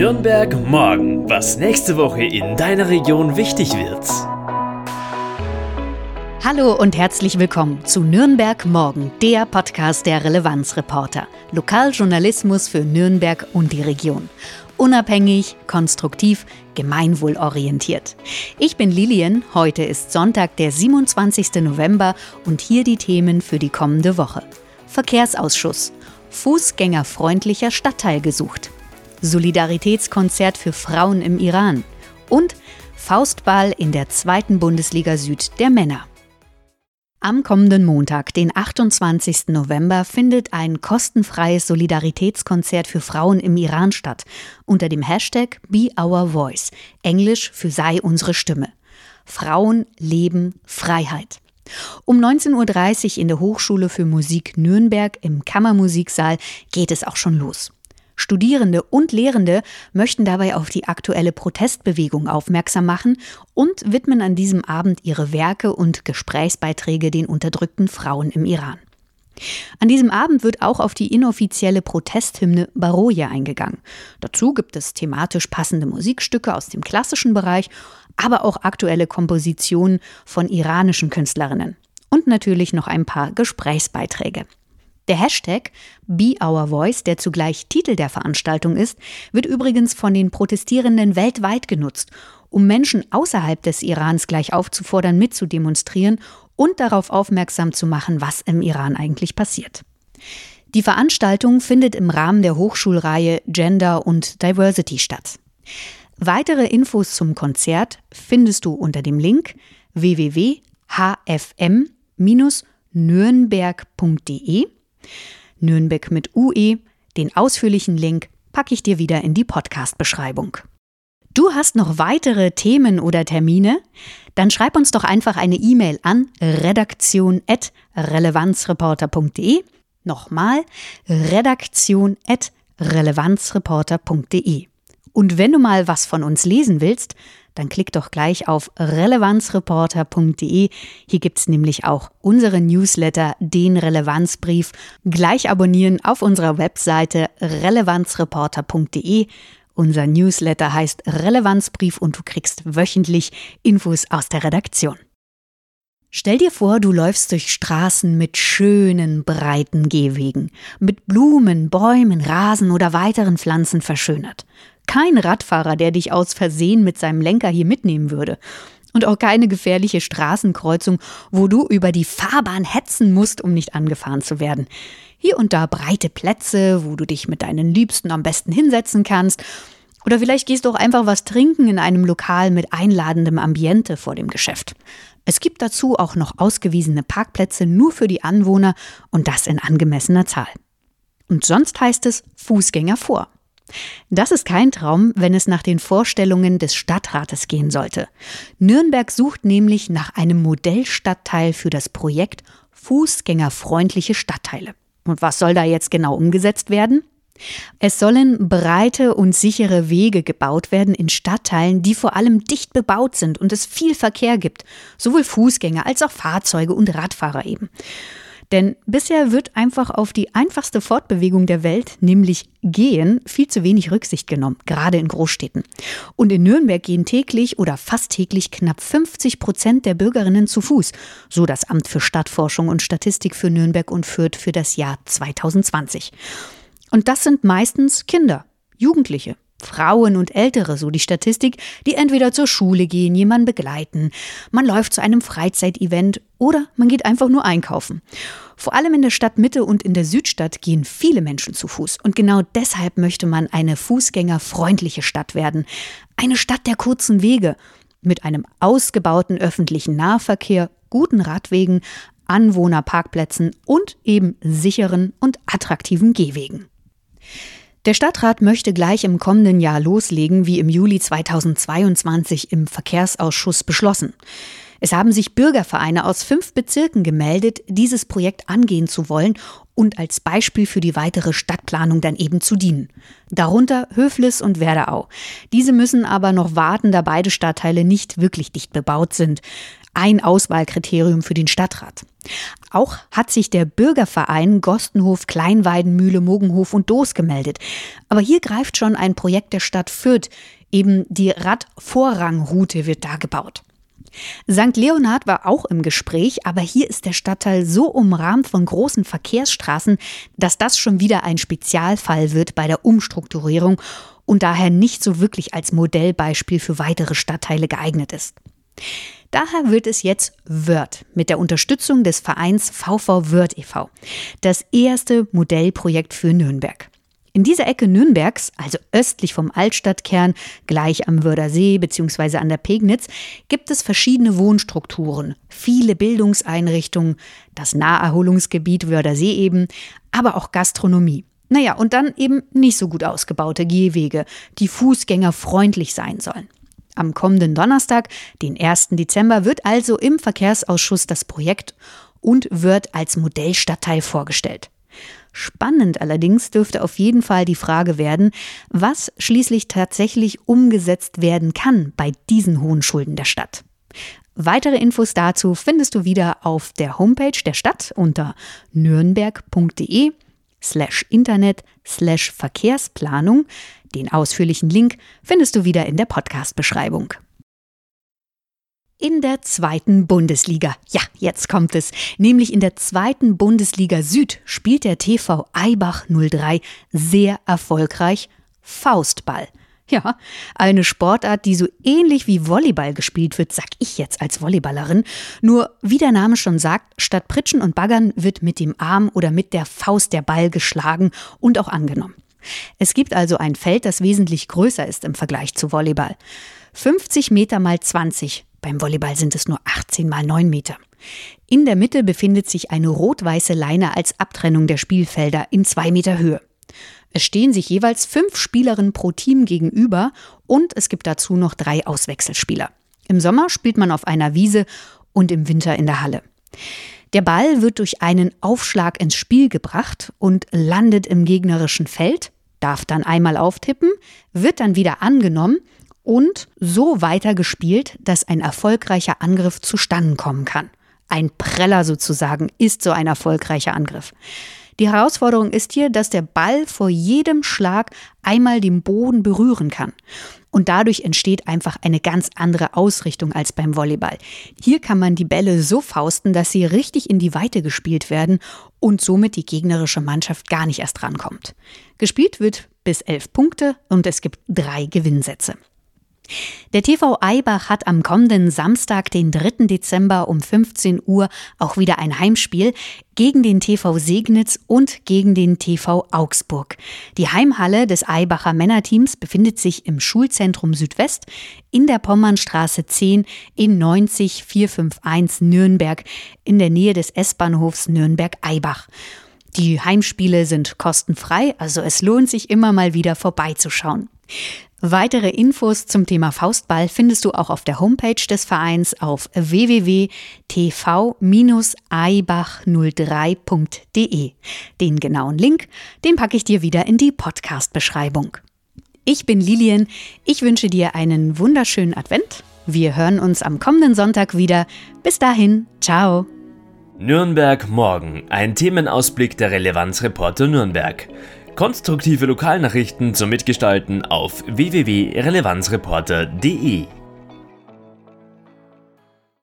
Nürnberg morgen, was nächste Woche in deiner Region wichtig wird. Hallo und herzlich willkommen zu Nürnberg morgen, der Podcast der Relevanzreporter. Lokaljournalismus für Nürnberg und die Region. Unabhängig, konstruktiv, gemeinwohlorientiert. Ich bin Lilian, heute ist Sonntag, der 27. November und hier die Themen für die kommende Woche. Verkehrsausschuss. Fußgängerfreundlicher Stadtteil gesucht. Solidaritätskonzert für Frauen im Iran und Faustball in der zweiten Bundesliga Süd der Männer. Am kommenden Montag, den 28. November, findet ein kostenfreies Solidaritätskonzert für Frauen im Iran statt, unter dem Hashtag Be Our Voice, englisch für sei unsere Stimme. Frauen, Leben, Freiheit. Um 19.30 Uhr in der Hochschule für Musik Nürnberg im Kammermusiksaal geht es auch schon los. Studierende und Lehrende möchten dabei auf die aktuelle Protestbewegung aufmerksam machen und widmen an diesem Abend ihre Werke und Gesprächsbeiträge den unterdrückten Frauen im Iran. An diesem Abend wird auch auf die inoffizielle Protesthymne Baroje eingegangen. Dazu gibt es thematisch passende Musikstücke aus dem klassischen Bereich, aber auch aktuelle Kompositionen von iranischen Künstlerinnen. Und natürlich noch ein paar Gesprächsbeiträge. Der Hashtag Be Our Voice, der zugleich Titel der Veranstaltung ist, wird übrigens von den Protestierenden weltweit genutzt, um Menschen außerhalb des Irans gleich aufzufordern, mitzudemonstrieren und darauf aufmerksam zu machen, was im Iran eigentlich passiert. Die Veranstaltung findet im Rahmen der Hochschulreihe Gender und Diversity statt. Weitere Infos zum Konzert findest du unter dem Link www.hfm-nürnberg.de Nürnberg mit UE. Den ausführlichen Link packe ich dir wieder in die Podcast-Beschreibung. Du hast noch weitere Themen oder Termine? Dann schreib uns doch einfach eine E-Mail an redaktion.relevanzreporter.de. Nochmal redaktion.relevanzreporter.de. Und wenn du mal was von uns lesen willst, dann klick doch gleich auf relevanzreporter.de. Hier gibt es nämlich auch unsere Newsletter, den Relevanzbrief. Gleich abonnieren auf unserer Webseite relevanzreporter.de. Unser Newsletter heißt Relevanzbrief und du kriegst wöchentlich Infos aus der Redaktion. Stell dir vor, du läufst durch Straßen mit schönen, breiten Gehwegen, mit Blumen, Bäumen, Rasen oder weiteren Pflanzen verschönert. Kein Radfahrer, der dich aus Versehen mit seinem Lenker hier mitnehmen würde. Und auch keine gefährliche Straßenkreuzung, wo du über die Fahrbahn hetzen musst, um nicht angefahren zu werden. Hier und da breite Plätze, wo du dich mit deinen Liebsten am besten hinsetzen kannst. Oder vielleicht gehst du auch einfach was trinken in einem Lokal mit einladendem Ambiente vor dem Geschäft. Es gibt dazu auch noch ausgewiesene Parkplätze nur für die Anwohner und das in angemessener Zahl. Und sonst heißt es Fußgänger vor. Das ist kein Traum, wenn es nach den Vorstellungen des Stadtrates gehen sollte. Nürnberg sucht nämlich nach einem Modellstadtteil für das Projekt Fußgängerfreundliche Stadtteile. Und was soll da jetzt genau umgesetzt werden? Es sollen breite und sichere Wege gebaut werden in Stadtteilen, die vor allem dicht bebaut sind und es viel Verkehr gibt, sowohl Fußgänger als auch Fahrzeuge und Radfahrer eben. Denn bisher wird einfach auf die einfachste Fortbewegung der Welt, nämlich Gehen, viel zu wenig Rücksicht genommen, gerade in Großstädten. Und in Nürnberg gehen täglich oder fast täglich knapp 50 Prozent der Bürgerinnen zu Fuß, so das Amt für Stadtforschung und Statistik für Nürnberg und Fürth für das Jahr 2020. Und das sind meistens Kinder, Jugendliche, Frauen und Ältere, so die Statistik, die entweder zur Schule gehen, jemanden begleiten, man läuft zu einem Freizeitevent oder man geht einfach nur einkaufen. Vor allem in der Stadtmitte und in der Südstadt gehen viele Menschen zu Fuß. Und genau deshalb möchte man eine fußgängerfreundliche Stadt werden. Eine Stadt der kurzen Wege. Mit einem ausgebauten öffentlichen Nahverkehr, guten Radwegen, Anwohnerparkplätzen und eben sicheren und attraktiven Gehwegen. Der Stadtrat möchte gleich im kommenden Jahr loslegen, wie im Juli 2022 im Verkehrsausschuss beschlossen. Es haben sich Bürgervereine aus fünf Bezirken gemeldet, dieses Projekt angehen zu wollen und als Beispiel für die weitere Stadtplanung dann eben zu dienen. Darunter Höflis und Werderau. Diese müssen aber noch warten, da beide Stadtteile nicht wirklich dicht bebaut sind. ein Auswahlkriterium für den Stadtrat. Auch hat sich der Bürgerverein Gostenhof, Kleinweiden, Mühle, Mogenhof und Doos gemeldet. Aber hier greift schon ein Projekt der Stadt Fürth. Eben die Radvorrangroute wird da gebaut. St. Leonhard war auch im Gespräch, aber hier ist der Stadtteil so umrahmt von großen Verkehrsstraßen, dass das schon wieder ein Spezialfall wird bei der Umstrukturierung und daher nicht so wirklich als Modellbeispiel für weitere Stadtteile geeignet ist. Daher wird es jetzt Wörth mit der Unterstützung des Vereins VV Wörth e.V. Das erste Modellprojekt für Nürnberg. In dieser Ecke Nürnbergs, also östlich vom Altstadtkern, gleich am Wördersee bzw. an der Pegnitz, gibt es verschiedene Wohnstrukturen, viele Bildungseinrichtungen, das Naherholungsgebiet Wördersee eben, aber auch Gastronomie. Naja, und dann eben nicht so gut ausgebaute Gehwege, die Fußgänger freundlich sein sollen. Am kommenden Donnerstag, den 1. Dezember, wird also im Verkehrsausschuss das Projekt und wird als Modellstadtteil vorgestellt. Spannend allerdings dürfte auf jeden Fall die Frage werden, was schließlich tatsächlich umgesetzt werden kann bei diesen hohen Schulden der Stadt. Weitere Infos dazu findest du wieder auf der Homepage der Stadt unter nürnberg.de slash Internet slash Verkehrsplanung. Den ausführlichen Link findest du wieder in der Podcast-Beschreibung in der zweiten Bundesliga. Ja, jetzt kommt es. Nämlich in der zweiten Bundesliga Süd spielt der TV Eibach 03 sehr erfolgreich Faustball. Ja, eine Sportart, die so ähnlich wie Volleyball gespielt wird, sag ich jetzt als Volleyballerin. Nur wie der Name schon sagt, statt Pritschen und Baggern wird mit dem Arm oder mit der Faust der Ball geschlagen und auch angenommen. Es gibt also ein Feld, das wesentlich größer ist im Vergleich zu Volleyball. 50 Meter mal 20 beim Volleyball sind es nur 18 mal 9 Meter. In der Mitte befindet sich eine rot-weiße Leine als Abtrennung der Spielfelder in zwei Meter Höhe. Es stehen sich jeweils fünf Spielerinnen pro Team gegenüber und es gibt dazu noch drei Auswechselspieler. Im Sommer spielt man auf einer Wiese und im Winter in der Halle. Der Ball wird durch einen Aufschlag ins Spiel gebracht und landet im gegnerischen Feld, darf dann einmal auftippen, wird dann wieder angenommen und so weitergespielt, dass ein erfolgreicher Angriff zustande kommen kann. Ein Preller sozusagen ist so ein erfolgreicher Angriff. Die Herausforderung ist hier, dass der Ball vor jedem Schlag einmal den Boden berühren kann. Und dadurch entsteht einfach eine ganz andere Ausrichtung als beim Volleyball. Hier kann man die Bälle so fausten, dass sie richtig in die Weite gespielt werden und somit die gegnerische Mannschaft gar nicht erst rankommt. Gespielt wird bis elf Punkte und es gibt drei Gewinnsätze. Der TV Eibach hat am kommenden Samstag, den 3. Dezember um 15 Uhr auch wieder ein Heimspiel gegen den TV Segnitz und gegen den TV Augsburg. Die Heimhalle des Eibacher Männerteams befindet sich im Schulzentrum Südwest in der Pommernstraße 10 in 90451 Nürnberg in der Nähe des S-Bahnhofs Nürnberg-Eibach. Die Heimspiele sind kostenfrei, also es lohnt sich immer mal wieder vorbeizuschauen. Weitere Infos zum Thema Faustball findest du auch auf der Homepage des Vereins auf www.tv-eibach03.de. Den genauen Link, den packe ich dir wieder in die Podcast-Beschreibung. Ich bin Lilian. Ich wünsche dir einen wunderschönen Advent. Wir hören uns am kommenden Sonntag wieder. Bis dahin, ciao. Nürnberg morgen. Ein Themenausblick der Relevanzreporter Nürnberg. Konstruktive Lokalnachrichten zum Mitgestalten auf www.relevanzreporter.de